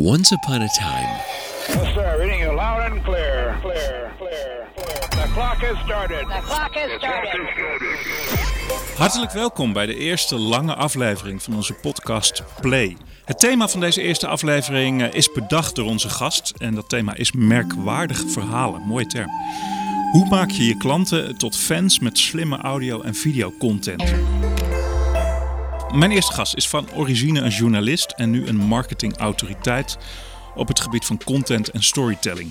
Once upon a time. Yes, sir. Reading you loud and clear. Clear, clear, clear. The clock has started. The clock has started. Hartelijk welkom bij de eerste lange aflevering van onze podcast Play. Het thema van deze eerste aflevering eh, is bedacht door onze gast en dat thema is merkwaardige verhalen. Mooie term. Hoe maak je je klanten tot fans met slimme audio- en videocontent? Mijn eerste gast is van origine een journalist en nu een marketingautoriteit op het gebied van content en storytelling.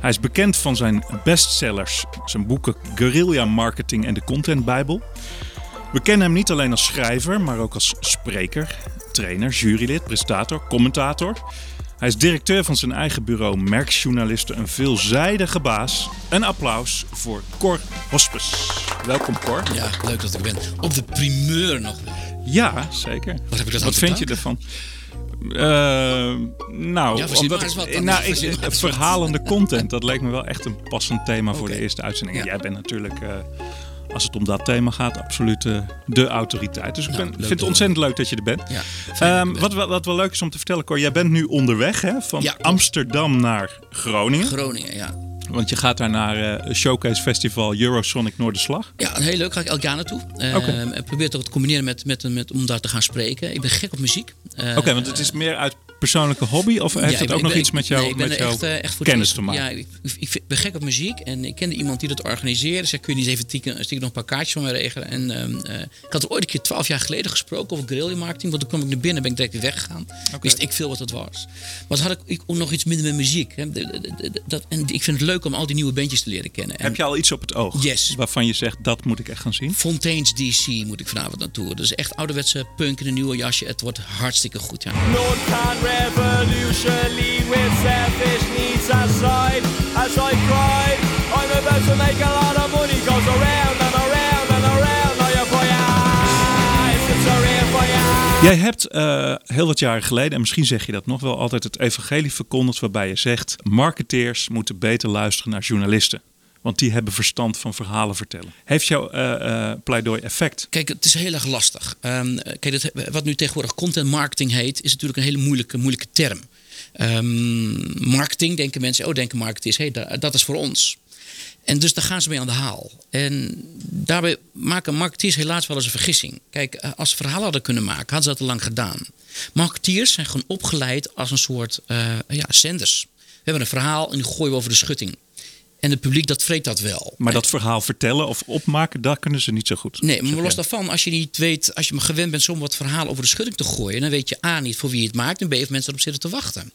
Hij is bekend van zijn bestsellers, zijn boeken Guerrilla Marketing en de Content Bijbel. We kennen hem niet alleen als schrijver, maar ook als spreker, trainer, jurylid, presentator, commentator. Hij is directeur van zijn eigen bureau Merksjournalisten, een veelzijdige baas. Een applaus voor Cor Hospes. Welkom Cor. Ja, leuk dat ik ben. Op de primeur nog. Ja, zeker. Wat heb ik dat Wat aan vind je ervan? Eh, nou, Ja, omdat wat nou, ik- wat. verhalende content, dat leek me wel echt een passend thema voor de eerste uitzending. Ja. jij bent natuurlijk, eh, als het om dat thema gaat, absoluut eh, de autoriteit. Dus ik Nou, ben, vind het ontzettend leuk dat je er bent. Ja, Ehm, wat, wel- wat wel leuk is om te vertellen, Cor, jij bent nu onderweg hè, van. Amsterdam naar Groningen. Groningen, ja. Want je gaat daar naar eh, Showcase Festival Eurosonic Noorderslag. Ja, heel leuk. Ga ik elk jaar naartoe. Eh. En probeer het ook te combineren met, met, met, om daar te gaan spreken. Ik ben gek op muziek. Eh, Oké, want het is meer uit persoonlijke hobby of heeft ja, het ben- ook nog ben- iets met, jou, nee, ik ben met jouw echt, echt voor kennis te maken? Ja, ik, ik- ben gek op muziek en ik kende iemand die dat organiseerde. Zei, kun je niet eens even stiekem, stiekem nog een paar kaartjes van mij regelen? En ehm, eh, ik had er ooit een keer twaalf jaar geleden gesproken over guerrilla marketing. Want toen kwam ik naar binnen en ben ik direct weer weggegaan. Wist ik veel wat dat was. Maar had ik, ik ook nog iets minder met muziek. Hè. Dat, en ik vind het leuk om al die nieuwe bandjes te leren kennen. En Heb je al iets op het oog? Yes. Waarvan je zegt, dat moet ik echt gaan zien? Fontaine's DC moet ik vanavond naartoe. Dat is echt ouderwetse punk in een nieuwe jasje. Het wordt hartstikke goed, ja. Revolution lead with selfish needs aside As I cry, I'm about to make a lot of money Jij hebt eh, heel wat jaren geleden, en misschien zeg je dat nog wel, altijd het evangelie verkondigd waarbij je zegt, marketeers moeten beter luisteren naar journalisten. Want die hebben verstand van verhalen vertellen. Heeft jouw eh, eh, pleidooi effect? Kijk, het is heel erg lastig. Ehm, kijk, wat nu tegenwoordig content marketing heet, is natuurlijk een hele moeilijke, moeilijke term. Ehm, marketing, denken mensen, oh, denken marketeers, hey, da- dat is voor ons. En dus daar gaan ze mee aan de haal. En daarbij maken marketeers helaas wel eens een vergissing. Kijk, eh, als ze verhalen hadden kunnen maken, hadden ze dat al lang gedaan. Marketeers zijn gewoon opgeleid als een soort eh, ja, zenders. We hebben een verhaal en die gooien we over de schutting. En het publiek dat vreet dat wel. Maar dat verhaal vertellen of opmaken, dat kunnen ze niet zo goed. Nee, maar los daarvan, als je niet weet, als je maar gewend bent zo'n wat verhaal over de schutting te gooien, dan weet je A niet voor wie je het maakt en B of mensen erop zitten te wachten.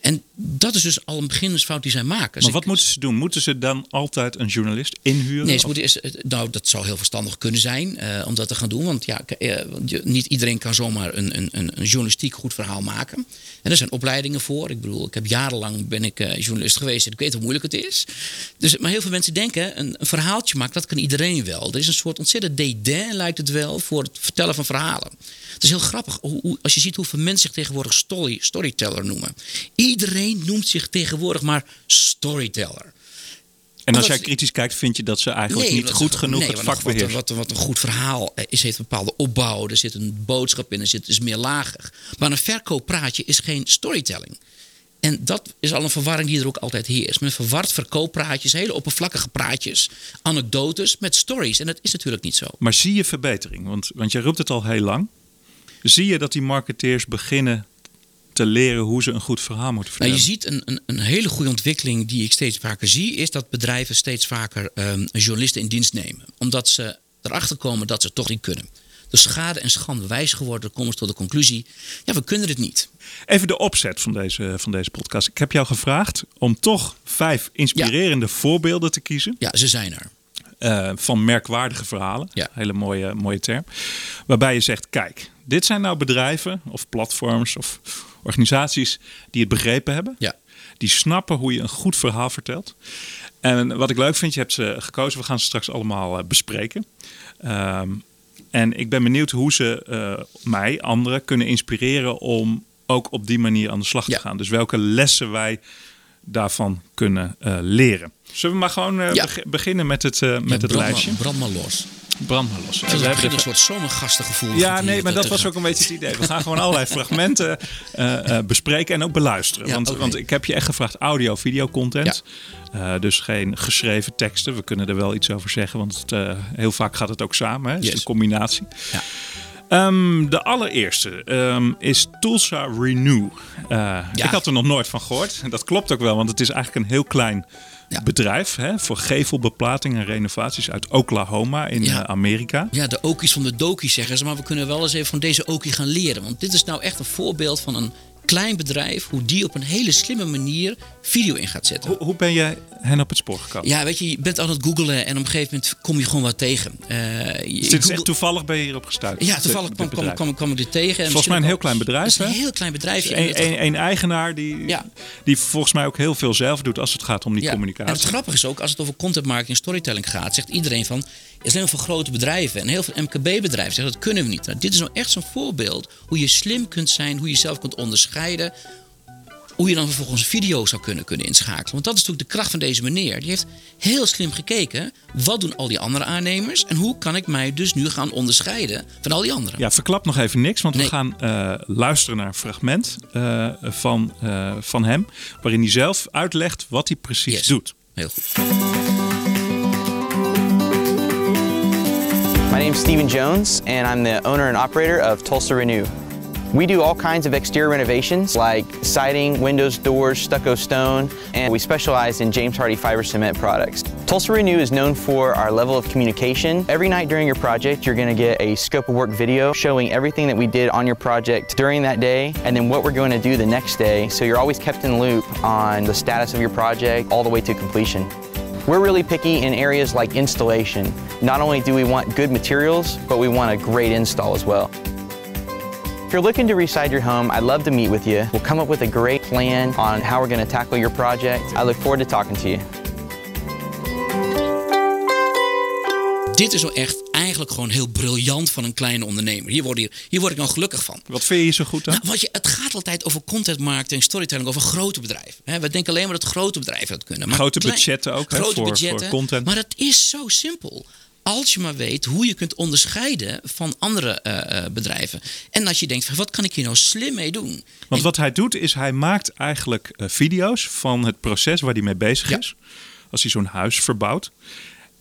En dat is dus al een beginnersfout die zij maken. Maar wat moeten ze doen? Moeten ze dan altijd een journalist inhuren? Nee, ze Of- moeten eerst, eh, nou, dat zou heel verstandig kunnen zijn eh, om dat te gaan doen. Want ja, eh, niet iedereen kan zomaar een, een, een, journalistiek goed verhaal maken. En er zijn opleidingen voor. Ik bedoel, ik heb jarenlang ben ik journalist geweest en ik weet hoe moeilijk het is. Dus, maar heel veel mensen denken, een, een verhaaltje maken, dat kan iedereen wel. Er is een soort ontzettend dédain, lijkt het wel, voor het vertellen van verhalen. Het is heel grappig hoe, hoe- als je ziet hoeveel mensen zich tegenwoordig story, storyteller noemen. Iedereen noemt zich tegenwoordig maar storyteller. en als jij kritisch kijkt, vind je dat ze eigenlijk Nee, niet goed genoeg nee, het vak wat, wat, beheersen? wat, wat een goed verhaal is, heeft een bepaalde opbouw. Er zit een boodschap in, er zit is meer lager. Maar een verkooppraatje is geen storytelling. En dat is al een verwarring die er ook altijd heerst. Men verward verkooppraatjes, hele oppervlakkige praatjes, anekdotes met stories. En dat is natuurlijk niet zo. Maar zie je verbetering? Want, want jij roept het al heel lang. Zie je dat die marketeers beginnen te leren hoe ze een goed verhaal moeten Nou, vertellen? je ziet een, een, een hele goede ontwikkeling die ik steeds vaker zie, is dat bedrijven steeds vaker ehm, journalisten in dienst nemen. Omdat ze erachter komen dat ze het toch niet kunnen. Schade en schande wijs geworden, komen ze tot de conclusie: ja, we kunnen het niet. Even de opzet van deze, van deze podcast. Ik heb jou gevraagd om toch vijf inspirerende voorbeelden te kiezen. Ja, ze zijn er. eh, van merkwaardige verhalen. Ja. Hele mooie, mooie term. Waarbij je zegt, kijk, dit zijn nou bedrijven of platforms of organisaties die het begrepen hebben. Ja. Die snappen hoe je een goed verhaal vertelt. En wat ik leuk vind, je hebt ze gekozen. We gaan ze straks allemaal eh, bespreken. Ehm, en ik ben benieuwd hoe ze eh, mij, anderen, kunnen inspireren om ook op die manier aan de slag te gaan. Dus welke lessen wij daarvan kunnen eh, leren. Zullen we maar gewoon eh, Ja. beg- beginnen met het, met Ja, het brand lijstje? Maar, brand maar los. Brand maar los. En we hebben een soort zomergastengevoel. Ja, nee, maar dat was ook een beetje het idee. We gaan gewoon allerlei fragmenten eh, eh, bespreken en ook beluisteren. Ja, want, want ik heb je echt gevraagd audio, video content. Eh, dus geen geschreven teksten. We kunnen er wel iets over zeggen, want het, heel vaak gaat het ook samen. Hè? Het is Yes. een combinatie. Ja. Ehm, de allereerste ehm, is Tulsa Renew. Ik had er nog nooit van gehoord. En dat klopt ook wel, want het is eigenlijk een heel klein Ja. bedrijf hè, voor gevelbeplating en renovaties uit Oklahoma in Ja. eh, Amerika. Ja, de okies van de dokies zeggen ze. Maar we kunnen wel eens even van deze okie gaan leren. Want dit is nou echt een voorbeeld van een klein bedrijf. Hoe die op een hele slimme manier video in gaat zetten. Hoe, hoe ben je hen op het spoor gekomen? Ja, weet je, je bent aan het googlen en op een gegeven moment kom je gewoon wat tegen. Eh, Dus dit is echt toevallig ben je hierop gestuurd? Ja, toevallig kwam, kwam, kwam, kwam ik dit tegen. En Volgens mij een heel klein bedrijf, Het is een heel klein. Een, En het- een, een eigenaar die, Ja. die volgens mij ook heel veel zelf doet als het gaat om die Ja, communicatie. En het grappige is ook, als het over content marketing en storytelling gaat, zegt iedereen van, er zijn heel veel grote bedrijven en heel veel MKB-bedrijven zeggen dat kunnen we niet. Nou, dit is nou echt zo'n voorbeeld hoe je slim kunt zijn, hoe je jezelf kunt onderscheiden. Hoe je dan vervolgens een video zou kunnen, kunnen inschakelen. Want dat is natuurlijk de kracht van deze meneer. Die heeft heel slim gekeken. Wat doen al die andere aannemers? En hoe kan ik mij dus nu gaan onderscheiden van al die anderen? Ja, verklap nog even niks, want we gaan eh, luisteren naar een fragment eh, van, eh, van hem. Waarin hij zelf uitlegt wat hij precies Yes. doet. Heel goed. My name's Stephen Jones, and I'm the owner and operator of Tulsa Renew. We do all kinds of exterior renovations like siding, windows, doors, stucco stone, and we specialize in James Hardy fiber cement products. Tulsa Renew is known for our level of communication. Every night during your project, you're going to get a scope of work video showing everything that we did on your project during that day and then what we're going to do the next day. So you're always kept in loop on the status of your project all the way to completion. We're really picky in areas like installation. Not only do we want good materials, but we want a great install as well. If you're looking to reside your home, I'd love to meet with you. We'll come up with a great plan on how we're going to tackle your project. I look forward to talking to you. Dit is nou echt eigenlijk gewoon heel briljant van een kleine ondernemer. Hier word, hier, hier word ik nou gelukkig van. Wat vind je zo goed aan? Nou, wat je, het gaat altijd over content marketing, storytelling, over grote bedrijven. Hè, we denken alleen maar dat grote bedrijven dat kunnen. Maar Grote klein- budgetten ook, hè, grote voor- budgetten. voor content. Maar het is zo simpel. Als je maar weet hoe je kunt onderscheiden van andere eh, eh, bedrijven. En als je denkt, van, wat kan ik hier nou slim mee doen? Want wat hij doet is hij maakt eigenlijk eh, video's van het proces waar hij mee bezig Ja. is. Als hij zo'n huis verbouwt.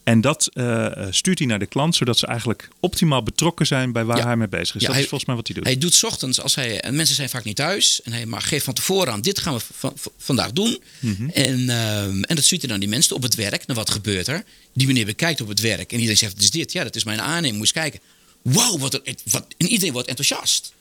En dat eh, stuurt hij naar de klant, zodat ze eigenlijk optimaal betrokken zijn bij waar Ja. hij mee bezig is. Ja, dat hij- is volgens mij wat hij doet. Hij doet 's ochtends, als hij, en mensen zijn vaak niet thuis. En hij maar geeft van tevoren aan, dit gaan we vandaag doen. Mhm. en, ehm, en dat stuurt hij dan die mensen op het werk. Nou, wat gebeurt er? Die meneer bekijkt op het werk. En iedereen zegt, het is dit. Ja, dat is mijn aanneming. Moet eens kijken. Wow, wat, een- wat En iedereen wordt enthousiast.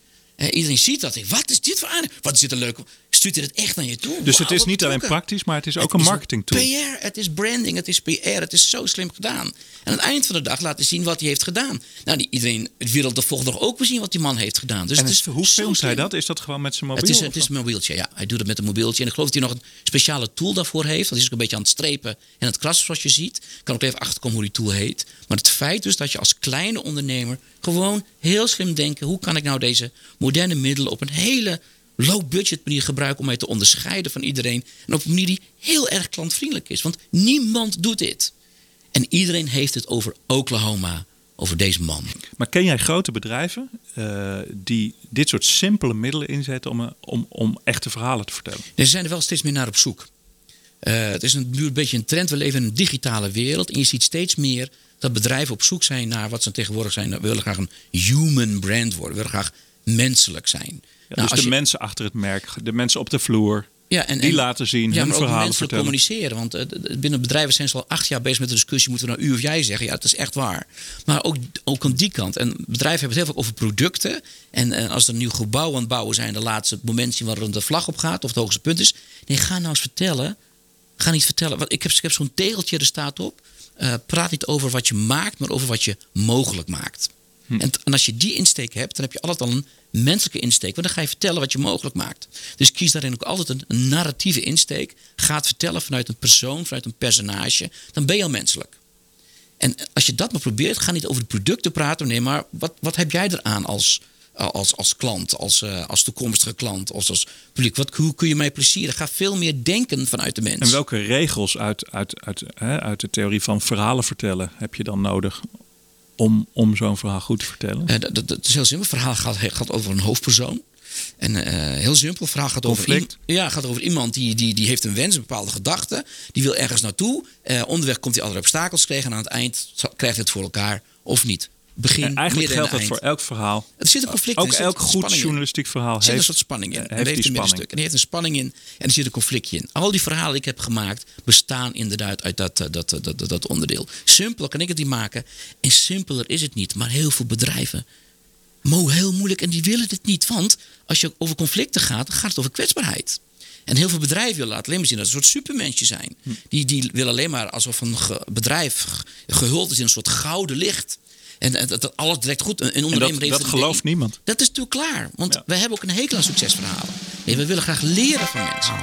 Iedereen ziet dat. Wat is dit voor aanneming? Wat is dit een leuke... Stuurt hij het echt naar je toe? Dus het is niet alleen praktisch, maar het is ook Het een marketing tool. PR, het is branding, het is PR, het is zo slim gedaan. En aan het eind van de dag laten zien wat hij heeft gedaan. Nou, die, iedereen, het wereld volgt nog ook weer zien wat die man heeft gedaan. Dus En het is hoe filmt hij dat? Is dat gewoon met zijn mobiel? Het is, het is een mobieltje, ja. Hij doet het met een mobieltje. En ik geloof dat hij nog een speciale tool daarvoor heeft. Hij is ook een beetje aan het strepen en het krassen, zoals je ziet. Kan ook even achterkomen hoe die tool heet. Maar het feit dus dat je als kleine ondernemer gewoon heel slim denken... hoe kan ik nou deze moderne middelen op een hele low-budget manier gebruiken... om mij te onderscheiden van iedereen. En op een manier die heel erg klantvriendelijk is. Want niemand doet dit. En iedereen heeft het over Oklahoma, over deze man. Maar ken jij grote bedrijven eh, die dit soort simpele middelen inzetten om, om, om echte verhalen te vertellen? Er zijn er wel steeds meer naar op zoek. Eh, het is een, nu een beetje een trend. We leven in een digitale wereld. En je ziet steeds meer dat bedrijven op zoek zijn naar wat ze tegenwoordig zijn. We willen graag een human brand worden. We willen graag menselijk zijn. Ja, Nou, dus de je- mensen achter het merk, de mensen op de vloer, ja, en, die en- laten zien, ja, hun maar ook menselijk vertellen. communiceren. Want eh, binnen bedrijven zijn ze al acht jaar bezig met de discussie: moeten we nou u of jij zeggen? Ja, dat is echt waar. Maar ook, ook aan die kant. En bedrijven hebben het heel vaak over producten. En eh, als er een nieuw gebouw aan het bouwen zijn, ze het moment zien waar er de vlag op gaat of het hoogste punt is. Nee, ga nou eens vertellen. Ga niet vertellen. Want ik heb, ik heb zo'n tegeltje, er staat op. eh, praat niet over wat je maakt, maar over wat je mogelijk maakt. En, t- en als je die insteek hebt, dan heb je altijd al een menselijke insteek. Want dan ga je vertellen wat je mogelijk maakt. Dus kies daarin ook altijd een, een narratieve insteek. Ga het vertellen vanuit een persoon, vanuit een personage. Dan ben je al menselijk. En als je dat maar probeert, ga niet over de producten praten. Nee, maar wat, wat heb jij eraan als, als, als klant, als, eh, als toekomstige klant, als, als publiek? Wat, hoe kun je mij plezieren? Ga veel meer denken vanuit de mens. En welke regels uit, uit, uit, hè, uit de theorie van verhalen vertellen heb je dan nodig om, om zo'n verhaal goed te vertellen? Eh, dat, dat, dat is heel simpel. Het verhaal gaat, gaat over een hoofdpersoon. En eh, heel simpel, het verhaal gaat over, ja, gaat over iemand die, die, die heeft een wens, een bepaalde gedachte. Die wil ergens naartoe. Eh, onderweg komt hij andere obstakels tegen. En aan het eind krijgt hij het voor elkaar of niet. Begin, En eigenlijk midden en geldt dat eind. voor elk verhaal. Er zit een conflict in, Ook zit elk goed in. journalistiek verhaal Er zit een heeft, soort spanning in. eh, Er heeft heeft die een spanning. En die heeft een spanning in. En er zit een conflictje in. Al die verhalen die ik heb gemaakt bestaan inderdaad uit dat, eh, dat, eh, dat, dat, dat onderdeel. Simpeler kan ik het niet maken. En simpeler is het niet. Maar heel veel bedrijven mo heel moeilijk en die willen dit niet. Want als je over conflicten gaat, dan gaat het over kwetsbaarheid. En heel veel bedrijven willen laten alleen maar zien dat ze een soort supermensje zijn. Hm. Die, die willen alleen maar alsof een ge- bedrijf ge- gehuld is in een soort gouden licht. En, en dat, dat alles direct goed. Een En ondernemer dat, dat gelooft niemand. Dat is natuurlijk klaar. Want Ja. wij hebben ook een hekel aan succesverhalen. Nee, we willen graag leren van mensen.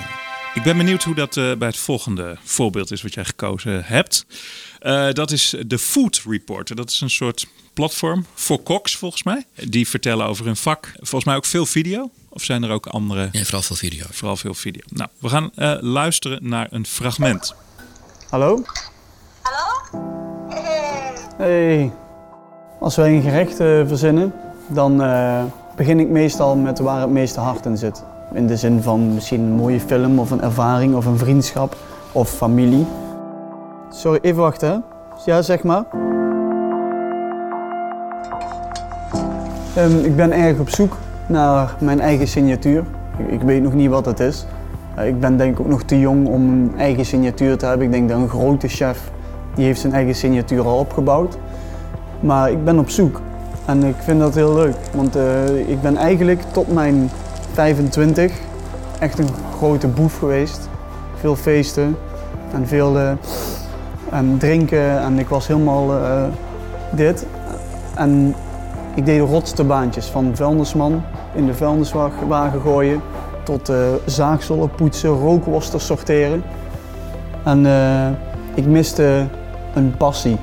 Ik ben benieuwd hoe dat eh, bij het volgende voorbeeld is wat jij gekozen hebt. Eh, dat is de Food Reporter. Dat is een soort platform voor koks volgens mij. Die vertellen over hun vak. Volgens mij ook veel video. Of zijn er ook andere, Nee, vooral veel video's. vooral veel video. Nou, we gaan eh, luisteren naar een fragment. Hallo? Hallo? Hey. Als wij een gerecht eh, verzinnen, dan eh, begin ik meestal met waar het meeste hart in zit. In de zin van misschien een mooie film of een ervaring of een vriendschap of familie. Sorry, even wachten hè. Ja, zeg maar. Ehm, ik ben erg op zoek naar mijn eigen signatuur. Ik, weet nog niet wat het is. Eh, ik ben denk ik ook nog te jong om een eigen signatuur te hebben. Ik denk dat een grote chef, die heeft zijn eigen signatuur al opgebouwd. Maar ik ben op zoek. En ik vind dat heel leuk. Want eh, ik ben eigenlijk tot mijn 25 echt een grote boef geweest. Veel feesten en veel eh, en drinken. En ik was helemaal eh, dit. En ik deed de rotste baantjes. Van vuilnisman in de vuilniswagen gooien. Tot zaagzollen poetsen, rookworsten sorteren. En ik miste een passie.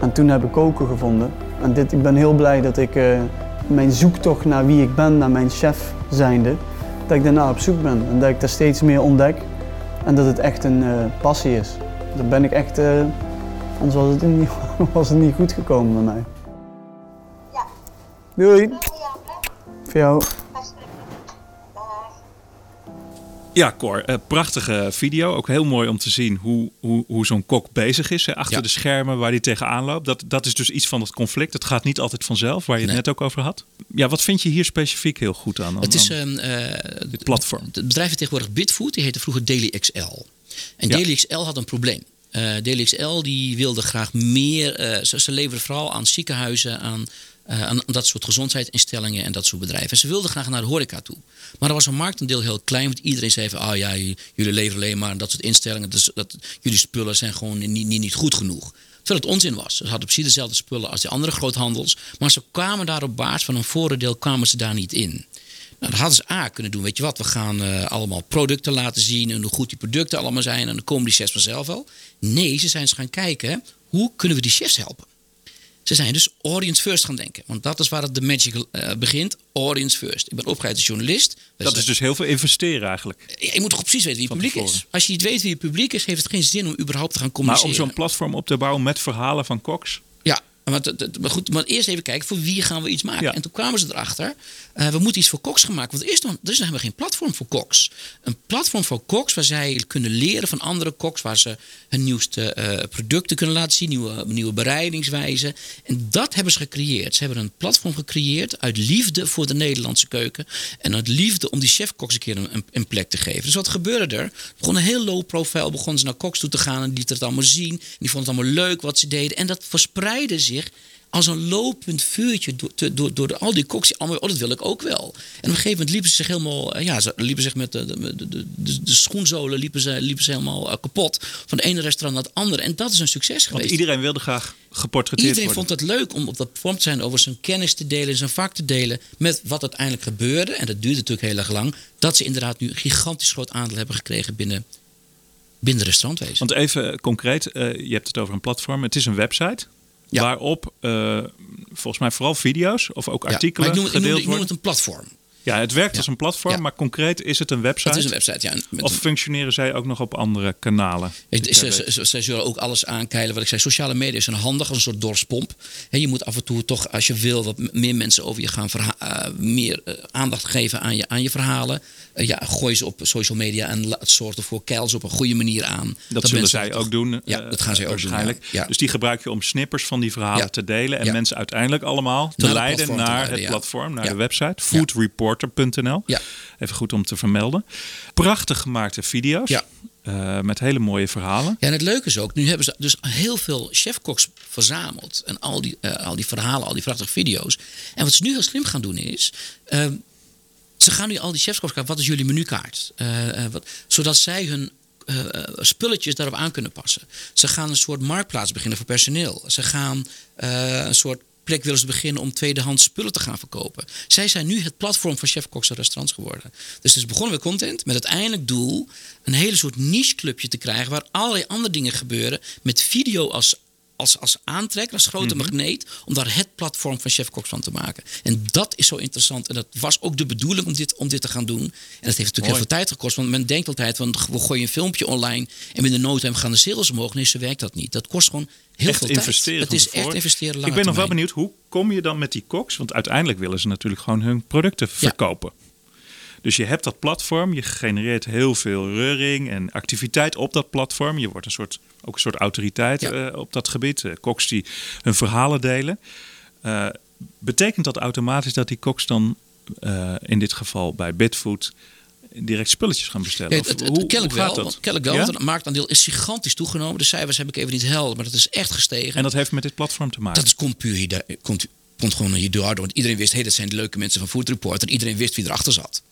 En toen heb ik koken gevonden. En dit, ik ben heel blij dat ik eh, mijn zoektocht naar wie ik ben, naar mijn chef zijnde, dat ik daarna op zoek ben. En dat ik daar steeds meer ontdek. En dat het echt een eh, passie is. Daar ben ik echt, eh, anders was het, niet, was het niet goed gekomen bij mij. Ja. Doei, voor jou. Ja, Cor, eh, prachtige video. Ook heel mooi om te zien hoe, hoe, hoe zo'n kok bezig is. Hè, achter Ja. de schermen waar hij tegenaan loopt. Dat, dat is dus iets van het conflict. Het gaat niet altijd vanzelf, waar je het net ook over had. Ja, wat vind je hier specifiek heel goed aan? aan- Het is aan ehm, eh, dit platform. Het bedrijf tegenwoordig Bitfood, die heette vroeger Daily XL. En Ja. Daily XL had een probleem. Eh Daily XL die wilde graag meer, eh, ze, ze leverden vooral aan ziekenhuizen, aan, eh, aan dat soort gezondheidsinstellingen en dat soort bedrijven. En ze wilden graag naar de horeca toe. Maar er was een marktendeel heel klein, want iedereen zei van, ah ja, jullie leveren alleen maar dat soort instellingen, dus dat, jullie spullen zijn gewoon niet, niet, niet goed genoeg. Terwijl het onzin was. Ze hadden precies dezelfde spullen als die andere groothandels. Maar ze kwamen daar op basis van een voordeel kwamen ze daar niet in. Nou, dat hadden ze A kunnen doen. Weet je wat, we gaan eh, allemaal producten laten zien en hoe goed die producten allemaal zijn. En dan komen die chefs vanzelf wel. Nee, ze zijn eens gaan kijken, hoe kunnen we die chefs helpen? Ze zijn dus audience first gaan denken. Want dat is waar het de magic eh, begint. Audience first. Ik ben opgeleid als journalist. Dat is dus heel veel investeren eigenlijk. Ja, je moet toch precies weten wie je publiek tevoren. is. Als je niet weet wie je publiek is, heeft het geen zin om überhaupt te gaan Maar communiceren. om zo'n platform op te bouwen met verhalen van koks. Maar, goed, maar eerst even kijken voor wie gaan we iets maken. Ja. En toen kwamen ze erachter, eh, we moeten iets voor koks gaan maken. Want er is, nog, er is nog helemaal geen platform voor koks. Een platform voor koks waar zij kunnen leren van andere koks. Waar ze hun nieuwste eh, producten kunnen laten zien, nieuwe, nieuwe bereidingswijzen. En dat hebben ze gecreëerd. Ze hebben een platform gecreëerd uit liefde voor de Nederlandse keuken. En uit liefde om die chefkoks een keer een, een plek te geven. Dus wat gebeurde er? Begon een heel low profile, begonnen ze naar koks toe te gaan en lieten het allemaal zien. Die vonden het allemaal leuk wat ze deden. En dat verspreidde zich als een lopend vuurtje door, door, door al die koks. Allemaal, oh, dat wil ik ook wel. En op een gegeven moment liepen ze zich helemaal, eh, ja, ze liepen zich met de, de, de, schoenzolen liepen ze, liepen ze helemaal eh, kapot. Van de ene restaurant naar het andere. En dat is een succes Want geweest. iedereen wilde graag geportretteerd Iedereen worden. vond het leuk om op dat platform te zijn, over zijn kennis te delen, zijn vak te delen. Met wat uiteindelijk gebeurde, en dat duurde natuurlijk heel erg lang, dat ze inderdaad nu een gigantisch groot aandeel hebben gekregen binnen, binnen de restaurantwezen. Want even concreet, eh, je hebt het over een platform. Het is een website Ja. waarop eh, volgens mij vooral video's of ook Ja, artikelen maar ik noem, het, ik, noem, gedeeld het- ik noem het een platform. Ja, het werkt Ja. als een platform, Ja. maar concreet is het een website? Het is een website, ja. met Of een- functioneren zij ook nog op andere kanalen? Het is- ze, zullen ook alles aankeilen. Wat ik zei, sociale media zijn handig als een soort dorpspomp. Hè, je moet af en toe toch, als je wil, wat meer mensen over je gaan eh, meer eh, aandacht geven aan je, aan je verhalen. Eh, ja, gooi ze op social media en la- zorg ervoor, keil ze op een goede manier aan. Dat, zullen zij toch- ook doen. Ja, dat gaan zij ook doen, waarschijnlijk. ja. Ja. Dus die gebruik je om snippers van die verhalen te delen. En mensen uiteindelijk allemaal te Naar het leiden naar leiden, het platform, naar de website. Ja. Even goed om te vermelden. Prachtig gemaakte video's. Ja. eh, met hele mooie verhalen. Ja, en het leuke is ook, nu hebben ze dus heel veel chefkoks verzameld. En al die, eh, al die verhalen, al die prachtige video's. En wat ze nu heel slim gaan doen is. ehm, ze gaan nu al die chefkoks kijken, wat is jullie menukaart? Eh, wat, zodat zij hun spulletjes daarop aan kunnen passen. Ze gaan een soort marktplaats beginnen voor personeel. Ze gaan een soort plek willen ze beginnen om tweedehands spullen te gaan verkopen. Zij zijn nu het platform voor chefkoks en restaurants geworden. Dus het is begonnen met content met het eindelijk doel een hele soort niche clubje te krijgen waar allerlei andere dingen gebeuren met video als als, als aantrekker, als grote Mhm. magneet, om daar het platform van Chefkoks van te maken. En dat is zo interessant. En dat was ook de bedoeling om dit, om dit te gaan doen. En dat heeft natuurlijk heel veel tijd gekost. Want men denkt altijd, van, we gooien een filmpje online en binnen no time gaan de sales omhoog. Nee, zo werkt dat niet. Dat kost gewoon heel echt veel investeren. tijd. Het is echt investeren. Ik ben nog wel benieuwd, hoe kom je dan met die koks? Want uiteindelijk willen ze natuurlijk gewoon hun producten verkopen. Dus je hebt dat platform, je genereert heel veel reuring en activiteit op dat platform. Je wordt een soort, ook een soort autoriteit Ja. eh, op dat gebied. Koks die hun verhalen delen. Eh, betekent dat automatisch dat die koks dan in dit geval bij Bitfood direct spulletjes gaan bestellen? Nee, Of het, het, hoe- kennelijk hoe gaat wel, dat? kennelijk wel Ja? want het marktaandeel is gigantisch toegenomen. De cijfers heb ik even niet helder, maar dat is echt gestegen. En dat heeft met dit platform te maken? Dat is, komt puur hier, komt, komt gewoon hierdoor. Want iedereen wist, hey, dat zijn de leuke mensen van Food Reporter. Iedereen wist wie erachter zat.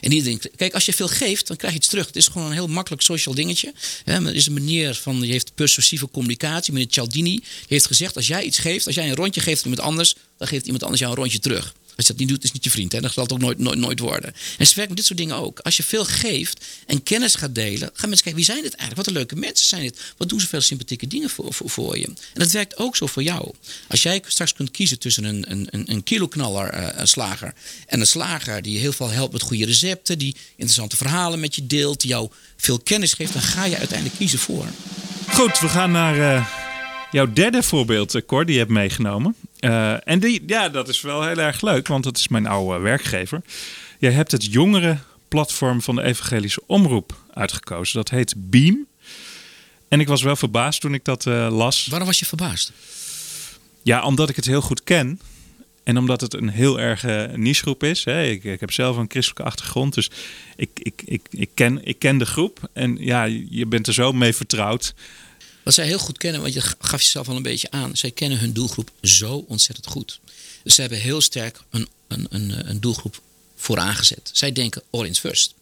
En iedereen, kijk, als je veel geeft, dan krijg je iets terug. Het is gewoon een heel makkelijk social dingetje. Hè, maar er is een manier van, je heeft persuasieve communicatie. Meneer Cialdini heeft gezegd, als jij iets geeft, als jij een rondje geeft aan iemand anders, dan geeft iemand anders jou een rondje terug. Als je dat niet doet, is niet je vriend. Hè? Dat zal het ook nooit, nooit, nooit worden. En ze werken met dit soort dingen ook. Als je veel geeft en kennis gaat delen, gaan mensen kijken wie zijn dit eigenlijk? Wat een leuke mensen zijn dit? Wat doen ze veel sympathieke dingen voor, voor, voor je? En dat werkt ook zo voor jou. Als jij straks kunt kiezen tussen een, een, kiloknaller eh, slager en een slager die je heel veel helpt met goede recepten, die interessante verhalen met je deelt, die jou veel kennis geeft, dan ga je uiteindelijk kiezen voor. Goed, we gaan naar eh, jouw derde voorbeeld, eh, Cor, die je hebt meegenomen. Eh, en die, ja, dat is wel heel erg leuk, want dat is mijn oude werkgever. Jij hebt het jongere platform van de Evangelische Omroep uitgekozen. Dat heet Beam. En ik was wel verbaasd toen ik dat eh, las. Waarom was je verbaasd? Ja, omdat ik het heel goed ken. En omdat het een heel erg nichegroep is. Hè. Ik, ik heb zelf een christelijke achtergrond. Dus ik, ik, ik, ik, ken, ik ken de groep. En ja, je bent er zo mee vertrouwd. Wat zij heel goed kennen, want je gaf jezelf al een beetje aan. Zij kennen hun doelgroep zo ontzettend goed. Dus ze hebben heel sterk een, een, een, een doelgroep voor aangezet. Zij denken all in first.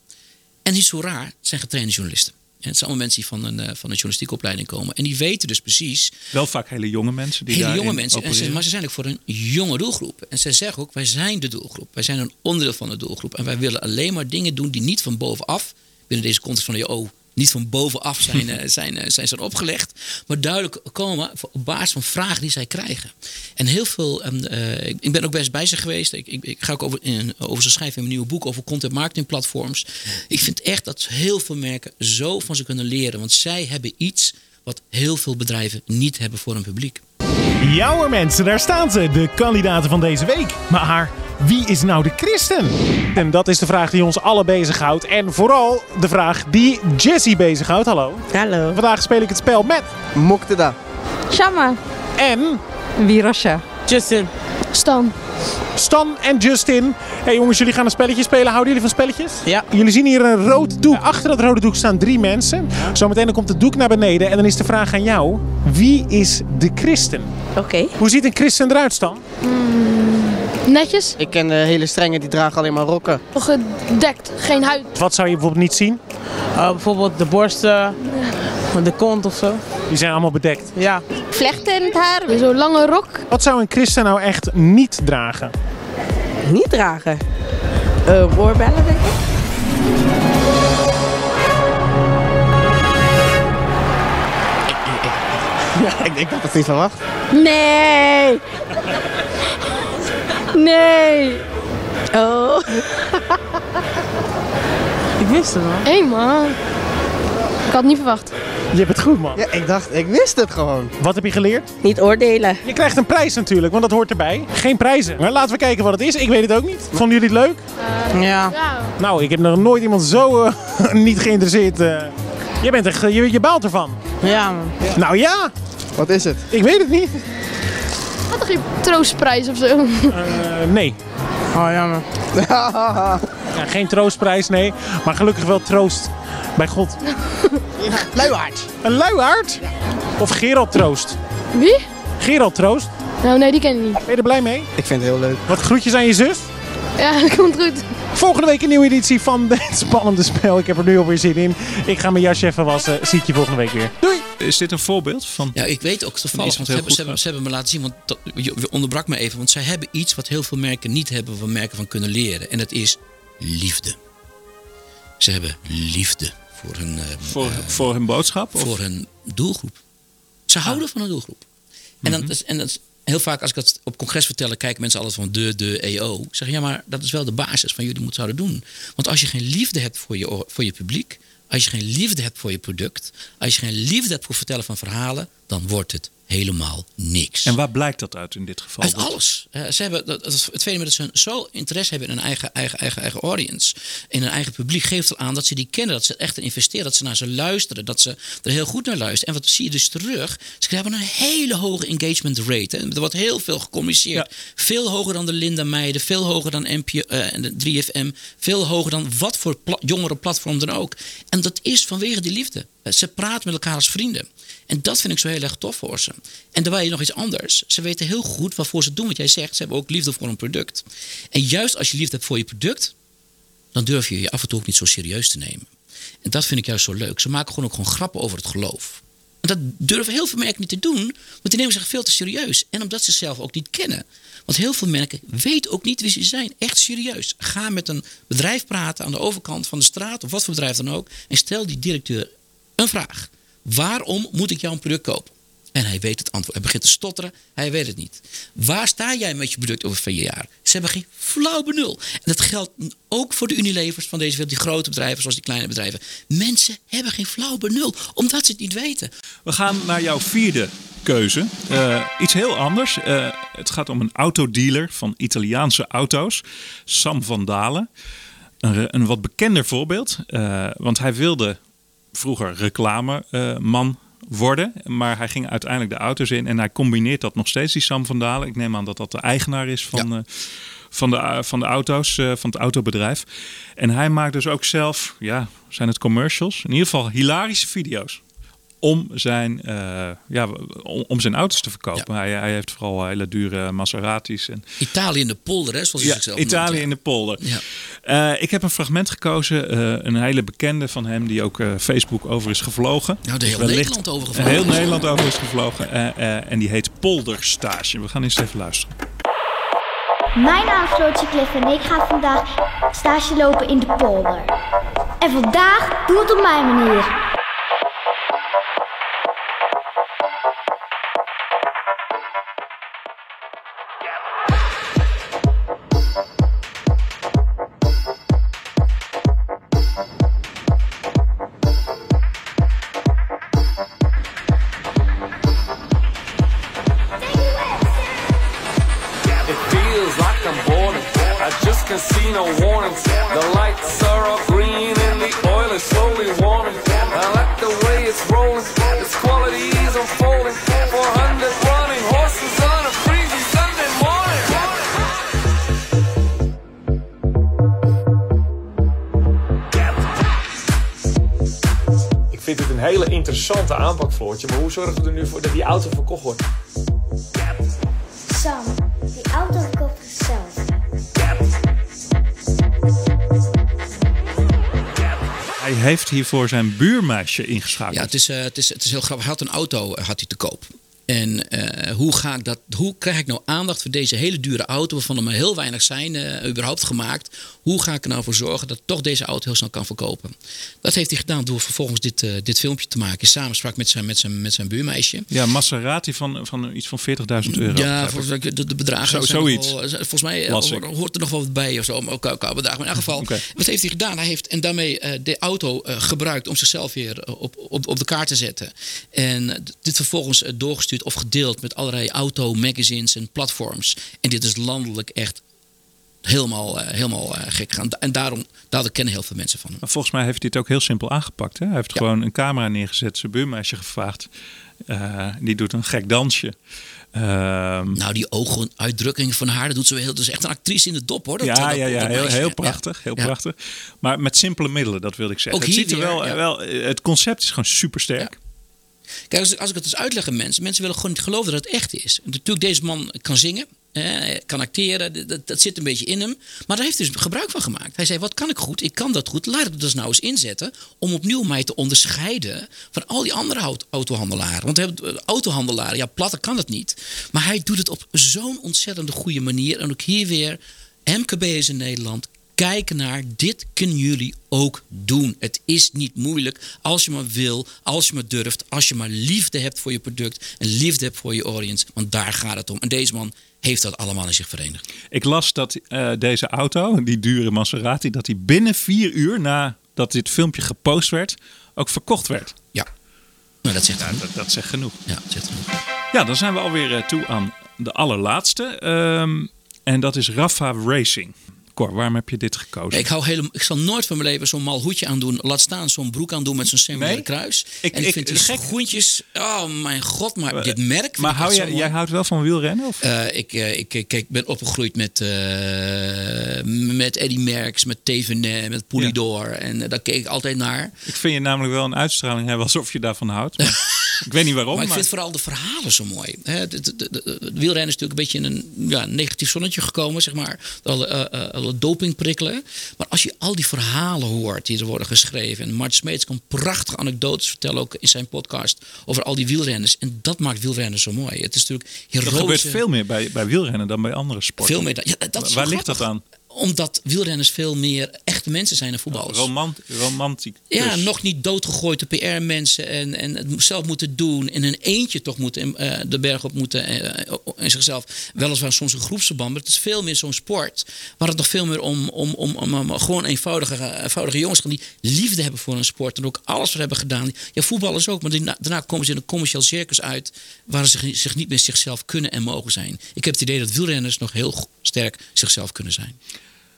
En niet zo raar, zijn getrainde journalisten. En het zijn allemaal mensen die van een, eh, van een journalistieke opleiding komen. En die weten dus precies Wel vaak hele jonge mensen die hele jonge mensen. En ze, opereren. maar ze zijn ook voor een jonge doelgroep. En ze zeggen ook, wij zijn de doelgroep. Wij zijn een onderdeel van de doelgroep. En wij willen alleen maar dingen doen die niet van bovenaf, binnen deze context van de oh, niet van bovenaf zijn, eh, zijn, eh, zijn, zijn opgelegd. Maar duidelijk komen op basis van vragen die zij krijgen. En heel veel, ehm, eh, ik- ik ben ook best bij ze geweest. Ik, ik, ik ga ook over, in, over ze schrijven in mijn nieuwe boek over content marketing platforms. Ik vind echt dat heel veel merken zo van ze kunnen leren. Want zij hebben iets wat heel veel bedrijven niet hebben voor hun publiek. Hoor mensen, daar staan ze, de kandidaten van deze week. Maar wie is nou de christen? En dat is de vraag die ons alle bezighoudt. En vooral de vraag die Jessie bezighoudt. Hallo. Hallo. Vandaag speel ik het spel met Moktada. Shama. en Virasha. Justin. Stan. Stan en Justin. hey jongens, jullie gaan een spelletje spelen. Houden jullie van spelletjes? Ja. Jullie zien hier een rood doek. Achter dat rode doek staan drie mensen. Zometeen dan komt het doek naar beneden. En dan is de vraag aan jou. Wie is de christen? Oké. Hoe ziet een christen eruit, Stan? Netjes. Ik ken de hele strenge, die dragen alleen maar rokken. Gedekt. Geen huid. Wat zou je bijvoorbeeld niet zien? Uh, bijvoorbeeld de borsten, de kont of zo. Die zijn allemaal bedekt. Ja. Vlechten in het haar. Zo'n lange rok. Wat zou een christen nou echt niet dragen? Niet dragen. Uh, oorbellen, denk ik. Ja, ik, ik had het niet verwacht. Nee. Nee. Oh. ik wist het, man. Hé man. Ik had het niet verwacht. Je hebt het goed, man. Ja, ik dacht, ik wist het gewoon. Wat heb je geleerd? Niet oordelen. Je krijgt een prijs natuurlijk, want dat hoort erbij. Geen prijzen. Maar laten we kijken wat het is. Ik weet het ook niet. Vonden jullie het leuk? Ja. Ja. Nou, ik heb nog nooit iemand zo eh, niet geïnteresseerd. eh. Je bent echt, je, je baalt ervan. Ja, man. Nou ja, Wat is het? ik weet het niet. Had toch geen troostprijs of zo? Eh, nee. Oh, jammer. Ja, geen troostprijs, nee. Maar gelukkig wel troost bij God. Luiaard. Een luiaard? Of Gerald Troost? Wie? Gerald Troost. Nou nee, die ken ik niet. Ben je er blij mee? Ik vind het heel leuk. Wat groetjes aan je zus? Ja, dat komt goed. Volgende week een nieuwe editie van het spannende spel. Ik heb er nu alweer zin in. Ik ga mijn jasje even wassen. Zie ik je volgende week weer. Doei! Is dit een voorbeeld van... Ja, ik weet ook toevallig, ze hebben, ze, hebben, ze hebben me laten zien, want dat, je onderbrak me even, want zij hebben iets wat heel veel merken niet hebben, waar merken van kunnen leren. En dat is liefde. Ze hebben liefde voor hun, eh, Voor, eh, voor hun boodschap? Of? voor hun doelgroep. Ze houden van een doelgroep. En, dat is, en dat is heel vaak als ik dat op congres vertel, kijken mensen altijd van de, de, EO. Ik zeg ja, maar dat is wel de basis van jullie moeten zouden doen. Want als je geen liefde hebt voor je, voor je publiek, als je geen liefde hebt voor je product, als je geen liefde hebt voor vertellen van verhalen, dan wordt het helemaal niks. En waar blijkt dat uit in dit geval? Uit alles. Eh, ze hebben, dat, het met dat ze zo interesse hebben in een eigen, eigen, eigen, eigen audience. In een eigen publiek geeft al aan dat ze die kennen. Dat ze echt in investeren. Dat ze naar ze luisteren. Dat ze er heel goed naar luisteren. En wat zie je dus terug? Ze hebben een hele hoge engagement rate. Hè. Er wordt heel veel gecommuniceerd. Veel hoger dan de Linda Meijden. Veel hoger dan en de 3FM. Veel hoger dan wat voor pla jongere platform dan ook. En dat is vanwege die liefde. Eh, Ze praten met elkaar als vrienden. En dat vind ik zo heel erg tof voor ze. En daarbij nog iets anders. Ze weten heel goed waarvoor ze doen wat jij zegt. Ze hebben ook liefde voor een product. En juist als je liefde hebt voor je product, dan durf je je af en toe ook niet zo serieus te nemen. En dat vind ik juist zo leuk. Ze maken gewoon ook gewoon grappen over het geloof. En dat durven heel veel merken niet te doen, want die nemen zich veel te serieus. En omdat ze zelf ook niet kennen. Want heel veel merken weten ook niet wie ze zijn. Echt serieus. Ga met een bedrijf praten aan de overkant van de straat, of wat voor bedrijf dan ook, en stel die directeur een vraag. Waarom moet ik jouw product kopen? En hij weet het antwoord. Hij begint te stotteren. Hij weet het niet. Waar sta jij met je product over vier jaar? Ze hebben geen flauw benul. En dat geldt ook voor de Unilevers van deze wereld. Die grote bedrijven zoals die kleine bedrijven. Mensen hebben geen flauw benul. Omdat ze het niet weten. We gaan naar jouw vierde keuze. Eh, iets heel anders. Eh, het gaat om een autodealer van Italiaanse auto's. Sam van Dalen. Een, een wat bekender voorbeeld. eh, want hij wilde vroeger reclameman worden. Maar hij ging uiteindelijk de auto's in. En hij combineert dat nog steeds, die Sam van Dalen. Ik neem aan dat dat de eigenaar is van... eh, van de, van de auto's, eh, van het autobedrijf. En hij maakt dus ook zelf, ja, zijn het commercials? In ieder geval hilarische video's. Om zijn, eh, ja, om, om zijn auto's te verkopen. Hij, hij heeft vooral hele dure Maseratis. En, Italië in de polder, hè, zoals hij ja, zichzelf Italië noemt, ja. in de polder. Ja. Eh, ik heb een fragment gekozen. eh, een hele bekende van hem die ook eh, Facebook over is gevlogen. Nou, de heel Wellicht- Nederland over gevlogen. Heel Nederland over is gevlogen. Eh, eh, en die heet Polderstage. We gaan eens even luisteren. Mijn naam is Floortje Cliff en ik ga vandaag stage lopen in de polder. En vandaag doe het op mijn manier. Zorgen we er nu voor dat die auto verkocht wordt? Sam, die auto koopt zichzelf. Hij heeft hiervoor zijn buurmeisje ingeschakeld. Ja, het is, eh, het, is, het is heel grappig. Hij had een auto eh, had hij te koop. En eh, hoe, ga ik dat, hoe krijg ik nou aandacht voor deze hele dure auto, waarvan er maar heel weinig zijn, eh, überhaupt gemaakt? Hoe ga ik er nou voor zorgen dat ik toch deze auto heel snel kan verkopen? Dat heeft hij gedaan door vervolgens dit, eh, dit filmpje te maken. In samenspraak met zijn, met zijn, met zijn buurmeisje. Ja, Maserati van, van iets van 40.000 euro. Ja, volgens de, de bedragen Zo- zoiets. volgens mij hoort, er nog wel wat bij of zo. Maar ook elkaar bedragen. In elk geval, wat heeft hij gedaan? Hij heeft en daarmee de auto gebruikt om zichzelf weer op, op, op de kaart te zetten. En dit vervolgens eh, of gedeeld met allerlei auto-magazines en platforms. En dit is landelijk echt helemaal, eh, helemaal eh, gek gegaan. En daarom, daardoor kennen heel veel mensen van hem. Maar volgens mij heeft hij het ook heel simpel aangepakt. Hè? Hij heeft gewoon een camera neergezet, zijn buurmeisje gevraagd. Eh, die doet een gek dansje. Ehm, Nou, die ooguitdrukking van haar, dat doet ze wel heel. Dat is echt een actrice in de dop hoor. Dat, ja, dat- ja, ja, heel, heel Ja. prachtig. Heel prachtig. Maar met simpele middelen, dat wilde ik zeggen. Ook het ziet er wel, ja. wel, het concept is gewoon super sterk. Kijk, als ik, het dus uitleg aan mensen, mensen willen gewoon niet geloven dat het echt is. Natuurlijk, deze man kan zingen, kan acteren, dat, zit een beetje in hem. Maar daar heeft hij dus gebruik van gemaakt. Hij zei, wat kan ik goed? Ik kan dat goed. Laat ik dus nou eens inzetten om opnieuw mij te onderscheiden van al die andere auto- autohandelaren. Want eh, autohandelaren, ja, platter kan het niet. Maar hij doet het op zo'n ontzettende goede manier. En ook hier weer, MKB is in Nederland. Kijk naar, dit kunnen jullie ook doen. Het is niet moeilijk als je maar wil, als je maar durft, als je maar liefde hebt voor je product en liefde hebt voor je audience. Want daar gaat het om. En deze man heeft dat allemaal in zich verenigd. Ik las dat eh, deze auto, die dure Maserati, dat die binnen vier uur nadat dit filmpje gepost werd, ook verkocht werd. Ja. Nou, dat zegt ja, dat, dat zegt genoeg. Ja, dat zegt genoeg. Ja, dan zijn we alweer eh, toe aan de allerlaatste. Ehm, en dat is Rafa Racing. Cor, waarom heb je dit gekozen? Ik, hou helemaal, ik zal nooit van mijn leven zo'n mal hoedje aandoen. Laat staan zo'n broek aandoen met zo'n semulaire Nee? kruis. Ik- en ik, ik- vind die gek- schoentjes... Oh mijn god, maar dit merk vind maar hou jij, jij houdt wel van wielrennen? Of? Eh, ik, eh, ik, ik, ik ben opgegroeid met, eh met Eddy Merckx, met Tevenet, met Poulidor. En eh, daar keek ik altijd naar. Ik vind je namelijk wel een uitstraling hebben alsof je daarvan houdt. Maar ik weet niet waarom. maar ik vind vooral de verhalen zo mooi. Hè, de, de, de, de- het wielrennen is natuurlijk een beetje in een ja, negatief zonnetje gekomen, zeg maar. Alle, eh, alle dopingprikkelen. Maar als je al die verhalen hoort die er worden geschreven. En Mart Smeets kan prachtige anekdotes vertellen, ook in zijn podcast, over al die wielrenners. En dat maakt wielrennen zo mooi. Het is natuurlijk er heroïsche... gebeurt veel meer bij, bij wielrennen dan bij andere sporten. Veel meer dan- ja, dat Waar ligt dat aan? Omdat wielrenners veel meer echte mensen zijn dan voetballers. Romant, romantiek. Ja, nog niet doodgegooide PR-mensen en, en het zelf moeten doen. In een eentje toch moeten eh, de berg op moeten. eh, en zichzelf weliswaar soms een groepsverband. Maar het is veel meer zo'n sport. Waar het nog veel meer om, om, om, om, om gewoon eenvoudige, eenvoudige jongens gaan. Die liefde hebben voor een sport. En ook alles voor hebben gedaan. Ja, voetballers ook. Maar die- daarna komen ze in een commercieel circus uit. Waar ze zich, zich niet meer zichzelf kunnen en mogen zijn. Ik heb het idee dat wielrenners nog heel g- sterk zichzelf kunnen zijn.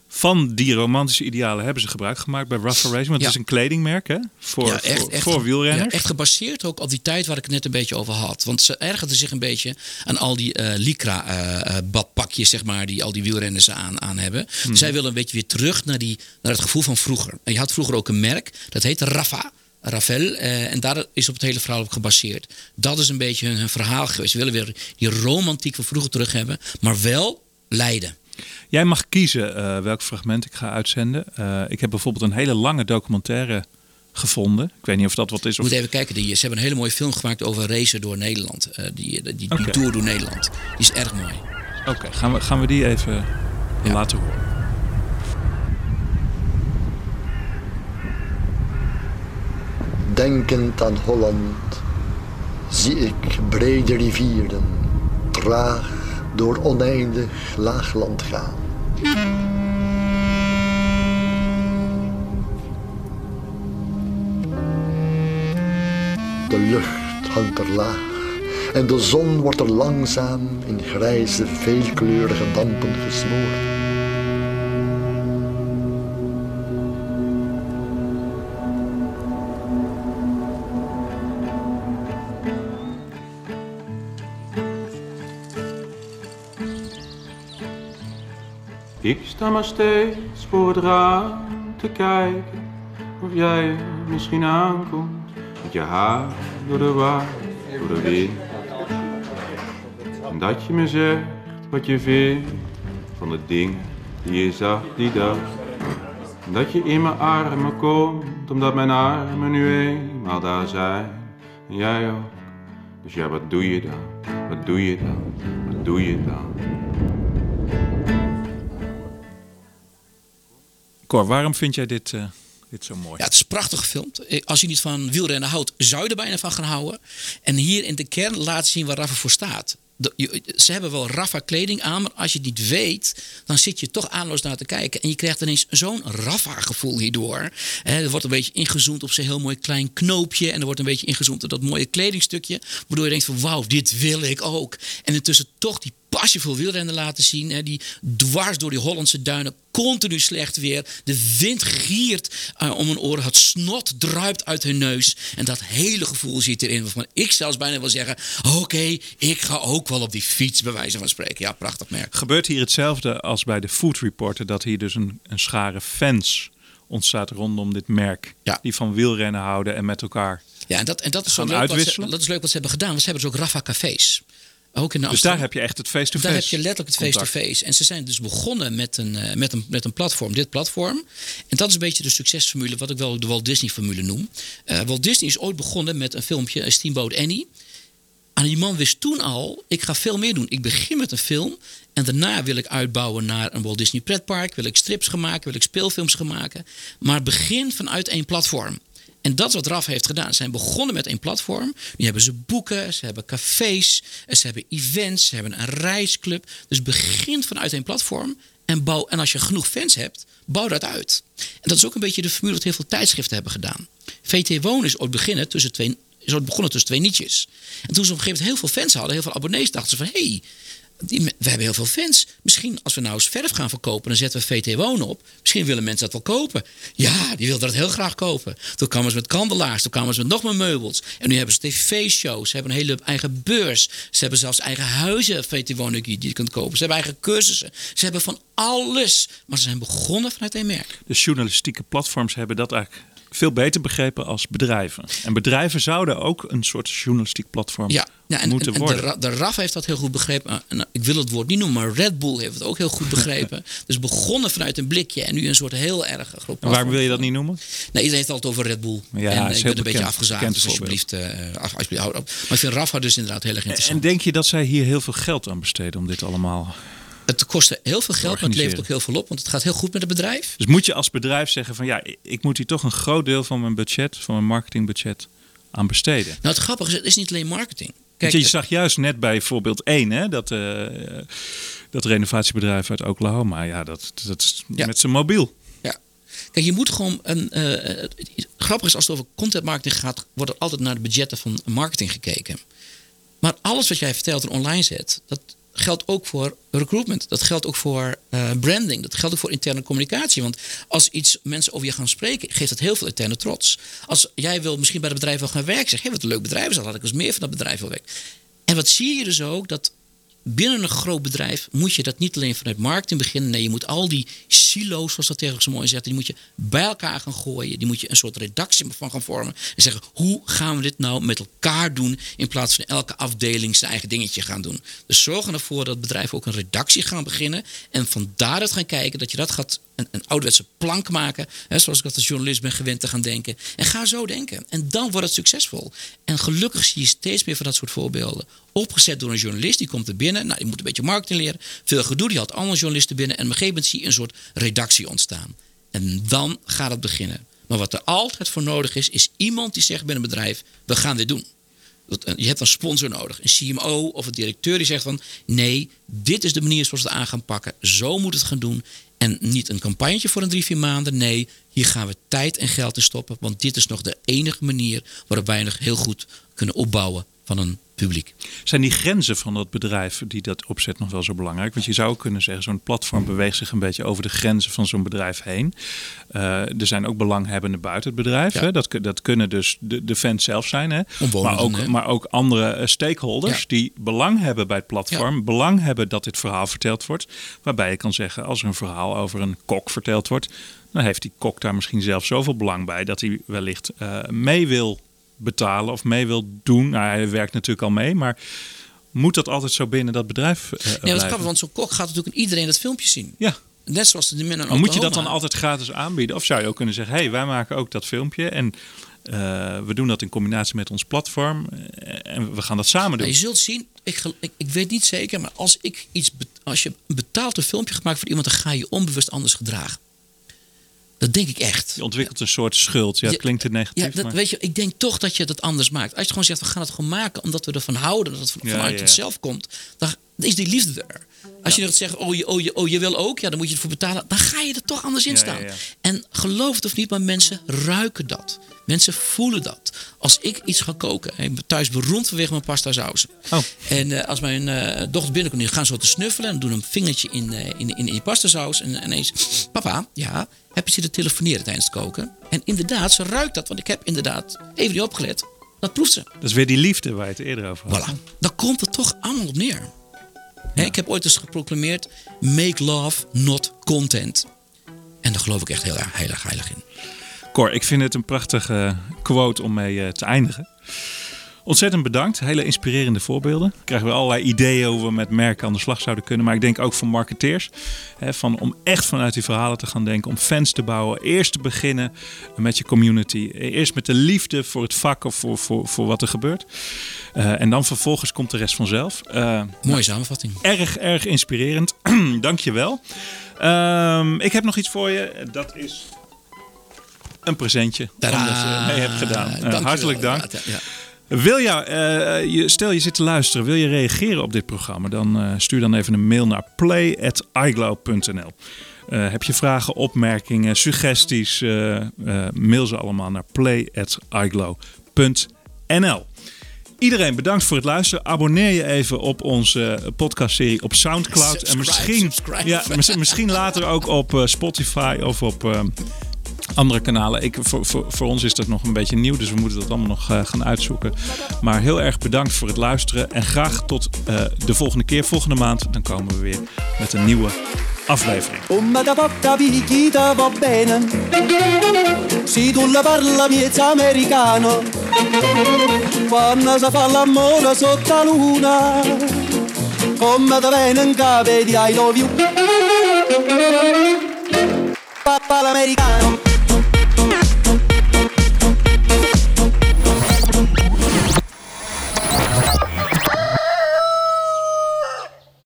Van die romantische idealen hebben ze gebruik gemaakt bij Rafa Racing. Want Ja. het is een kledingmerk hè? Voor, Ja, echt, voor, echt, voor wielrenners. ja, echt gebaseerd ook op die tijd waar ik het net een beetje over had. Want ze ergerden zich een beetje aan al die eh lycra eh, eh, badpakjes, zeg maar, die al die wielrenners aan, aan hebben. Mhm. Zij willen een beetje weer terug naar, die, naar het gevoel van vroeger. En je had vroeger ook een merk, dat heette Rafa. Ravel, eh, en daar is op het hele verhaal op gebaseerd. Dat is een beetje hun, hun verhaal geweest. Ze willen weer die romantiek van vroeger terug hebben, maar wel leiden. Jij mag kiezen eh, welk fragment ik ga uitzenden. Eh, ik heb bijvoorbeeld een hele lange documentaire gevonden. Ik weet niet of dat wat is. Je Of... moet even kijken, die, ze hebben een hele mooie film gemaakt over racen door Nederland. Eh, die, die, die, tour door Nederland. Die is erg mooi. Oké, gaan, we, gaan we die even laten horen. Denkend aan Holland zie ik brede rivieren traag door oneindig laagland gaan. De lucht hangt er laag en de zon wordt er langzaam in grijze, veelkleurige dampen gesmoord. Ik sta maar steeds voor het raam te kijken of jij er misschien aankomt met je haar door de waai, door de wind. En dat je me zegt wat je vindt van de dingen die je zag die dag. En dat je in mijn armen komt omdat mijn armen nu eenmaal daar zijn. En jij ook, Dus ja, wat doe je dan? Wat doe je dan? Wat doe je dan? Waarom vind jij dit, eh, dit zo mooi? Ja, het is prachtig gefilmd. Eh, Als je niet van wielrennen houdt, zou je er bijna van gaan houden. En hier in de kern laat zien waar Rafa voor staat. Ze hebben wel Rafa kleding aan, maar als je het niet weet, dan zit je toch aanloos naar te kijken. En je krijgt ineens zo'n Rafa gevoel hierdoor. Er wordt een beetje ingezoomd op zijn heel mooi klein knoopje. En er wordt een beetje ingezoomd op dat mooie kledingstukje. Waardoor je denkt van wauw, dit wil ik ook. En intussen toch die passievol wielrennen laten zien. Hè, die dwars door die Hollandse duinen, continu slecht weer. De wind giert eh, om hun oren. Het snot druipt uit hun neus. En dat hele gevoel zit erin. Waarvan ik zelfs bijna wil zeggen: Oké, ik ga ook wel op die fiets, bij wijze van spreken. Ja, prachtig merk. Gebeurt hier hetzelfde als bij de Food Reporter, dat hier dus een, een schare fans ontstaat rondom dit merk. Die van wielrennen houden en met elkaar. Ja, en dat, en dat, is, zo leuk wat ze, dat is leuk wat ze hebben gedaan. Want ze hebben dus ook Rafa Cafés. Ook in Dus Amsterdam. daar heb je echt het face-to-face. Daar heb je letterlijk het face-to-face. En ze zijn dus begonnen met een, eh, met, een, met een platform, dit platform. En dat is een beetje de succesformule, wat ik wel de Walt Disney-formule noem. Eh, Walt Disney is ooit begonnen met een filmpje, eh, Steamboat Annie. En die man wist toen al, ik ga veel meer doen. Ik begin met een film en daarna wil ik uitbouwen naar een Walt Disney pretpark. Wil ik strips gaan maken, wil ik speelfilms gaan maken. Maar begin vanuit één platform. En dat is wat RAF heeft gedaan. Ze zijn begonnen met één platform. Nu hebben ze boeken, ze hebben cafés, ze hebben events, ze hebben een reisclub. Dus begin vanuit één platform en bouw. En als je genoeg fans hebt, bouw dat uit. En dat is ook een beetje de formule wat heel veel tijdschriften hebben gedaan. VT Wonen is ooit beginnen tussen twee, is ooit begonnen tussen twee nietjes. En toen ze op een gegeven moment heel veel fans hadden, heel veel abonnees, dachten ze van hé, hey, we hebben heel veel fans. Misschien als we nou eens verf gaan verkopen, dan zetten we VT Wonen op. Misschien willen mensen dat wel kopen. Ja, die wilden dat heel graag kopen. Toen kwamen ze met kandelaars, toen kwamen ze met nog meer meubels. En nu hebben ze tv-shows, ze hebben een hele eigen beurs. Ze hebben zelfs eigen huizen, VT Wonen, die je kunt kopen. Ze hebben eigen cursussen. Ze hebben van alles. Maar ze zijn begonnen vanuit één merk. De journalistieke platforms hebben dat eigenlijk veel beter begrepen als bedrijven. En bedrijven zouden ook een soort journalistiek platform Ja, ja en, moeten en- en de, worden. Ra- de RAF heeft dat heel goed begrepen. En, uh, ik wil het woord niet noemen, maar Red Bull heeft het ook heel goed begrepen. dus begonnen vanuit een blikje en nu een soort heel erg groot en waarom wil je dat niet noemen? Nee, iedereen heeft het altijd over Red Bull. Ja, en ik ben een beetje afgezaagd, dus alsjeblieft, uh, af, alsjeblieft houd op. Maar ik vind RAF dus inderdaad heel erg interessant. En denk je dat zij hier heel veel geld aan besteden om dit allemaal... Het kostte heel veel geld, maar het levert ook heel veel op. Want het gaat heel goed met het bedrijf. Dus moet je als bedrijf zeggen van ja, ik moet hier toch een groot deel van mijn budget, van mijn marketingbudget aan besteden. Nou, het grappige is, het is niet alleen marketing. Want je zag juist net bij voorbeeld 1, hè, dat, eh, dat renovatiebedrijf uit Oklahoma, ja, dat, dat is met zijn mobiel. Ja. Kijk, je moet gewoon een. eh, grappig is, als het over content marketing gaat, wordt er altijd naar de budgetten van marketing gekeken. Maar alles wat jij vertelt en online zet, dat geldt ook voor recruitment. Dat geldt ook voor eh, branding. Dat geldt ook voor interne communicatie. Want als iets mensen over je gaan spreken, geeft dat heel veel interne trots. Als jij wil misschien bij het bedrijf wel gaan werken, zeg hé, wat een leuk bedrijf is dat, laat ik eens meer van dat bedrijf wil werken. En wat zie je dus ook? Dat binnen een groot bedrijf moet je dat niet alleen vanuit marketing beginnen. Nee, je moet al die silo's, zoals dat tegen zo mooi zegt, die moet je bij elkaar gaan gooien. Die moet je een soort redactie van gaan vormen. En zeggen, hoe gaan we dit nou met elkaar doen in plaats van elke afdeling zijn eigen dingetje gaan doen. Dus zorg ervoor dat bedrijven ook een redactie gaan beginnen. En van daaruit gaan kijken dat je dat gaat een, een ouderwetse plank maken. Hè, zoals ik dat als journalist ben gewend te gaan denken. En ga zo denken. En dan wordt het succesvol. En gelukkig zie je steeds meer van dat soort voorbeelden. Opgezet door een journalist, die komt er binnen. Nou, die moet een beetje marketing leren. Veel gedoe, die had andere journalisten binnen. En op een gegeven moment zie je een soort redactie ontstaan. En dan gaat het beginnen. Maar wat er altijd voor nodig is, is iemand die zegt binnen een bedrijf: we gaan dit doen. Dat- Je hebt een sponsor nodig, een CMO of een directeur die zegt van nee, dit is de manier zoals we het aan gaan pakken. Zo moet het gaan doen. En niet een campagne voor een drie, vier maanden. Nee, hier gaan we tijd en geld in stoppen. Want dit is nog de enige manier waarop wij nog heel goed kunnen opbouwen van een publiek. Zijn die grenzen van dat bedrijf die dat opzet nog wel zo belangrijk? Want je zou kunnen zeggen, zo'n platform beweegt zich een beetje over de grenzen van zo'n bedrijf heen. Eh, er zijn ook belanghebbenden buiten het bedrijf. Hè? Dat, dat kunnen dus de, de fans zelf zijn. Hè? Maar, ook, hè? maar ook andere eh, stakeholders Ja. die belang hebben bij het platform. Belang hebben dat dit verhaal verteld wordt. Waarbij je kan zeggen, als er een verhaal over een kok verteld wordt. Dan heeft die kok daar misschien zelf zoveel belang bij dat hij wellicht eh, mee wil betalen of mee wil doen. Nou, hij werkt natuurlijk al mee, maar moet dat altijd zo binnen dat bedrijf eh Ja, dat is grappig, want zo'n kok gaat natuurlijk iedereen dat filmpje zien. Ja. net zoals de men Maar moet je dat dan altijd gratis aanbieden? Of zou je ook kunnen zeggen, hé, hey, wij maken ook dat filmpje en eh, we doen dat in combinatie met ons platform eh, en we gaan dat samen doen. Nou, je zult zien, ik, ik, ik weet niet zeker, maar als, ik iets als je een betaald een filmpje gemaakt voor iemand, dan ga je onbewust anders gedragen. Dat denk ik echt. Je ontwikkelt een soort schuld. Ja, het klinkt te negatief. Ja, dat, maar- weet je, ik denk toch dat je dat anders maakt. Als je gewoon zegt, we gaan het gewoon maken omdat we ervan houden, dat het vanuit ja, ja. onszelf komt, dan is die liefde er. Als je gaat zeggen, oh je, oh, je, oh je wil ook, ja, dan moet je ervoor betalen. Dan ga je er toch anders in staan. En geloof het of niet, maar mensen ruiken dat. Mensen voelen dat. Als ik iets ga koken, ik ben thuis beroemd vanwege mijn pasta saus. Oh. En eh, als mijn eh, dochter binnenkomt, die gaan zo te snuffelen en doen een vingertje in, eh, in, in, in die pasta saus. En ineens, papa, ja, heb je zitten telefoneren tijdens het koken? En inderdaad, ze ruikt dat, want ik heb inderdaad even niet opgelet. Dat proeft ze. Dat is weer die liefde waar je het eerder over had. Voilà. Dan komt het toch allemaal op neer. Ik heb ooit eens geproclameerd: make love, not content. En daar geloof ik echt heel erg heilig, heilig in. Cor, ik vind het een prachtige quote om mee eh, te eindigen. Ontzettend bedankt. Hele inspirerende voorbeelden. We krijgen weer allerlei ideeën hoe we met merken aan de slag zouden kunnen. Maar ik denk ook voor marketeers. Hè, van, om echt vanuit die verhalen te gaan denken. Om fans te bouwen. Eerst te beginnen met je community. Eerst met de liefde voor het vak of voor, voor, voor wat er gebeurt. Eh, en dan vervolgens komt de rest vanzelf. Eh, Mooie samenvatting. Erg, erg inspirerend. Dank je wel. Ehm, ik heb nog iets voor je. Dat is een presentje. Omdat je mee hebt gedaan. Eh, hartelijk dank. Ja, ja. Wil jou, eh, je, stel je zit te luisteren, wil je reageren op dit programma? Dan eh, stuur dan even een mail naar play.iglow.nl. Eh, heb je vragen, opmerkingen, suggesties? mail ze allemaal naar play.iglow.nl. Iedereen bedankt voor het luisteren. Abonneer je even op onze podcastserie op Soundcloud. en misschien, subscribe. Ja, mis- misschien later ook op Spotify of op andere kanalen. Ik, voor, voor, voor ons is dat nog een beetje nieuw, dus we moeten dat allemaal nog eh, gaan uitzoeken. Maar heel erg bedankt voor het luisteren. En graag tot eh, de volgende keer, volgende maand. Dan komen we weer met een nieuwe aflevering. Se tu la parla si di l'americano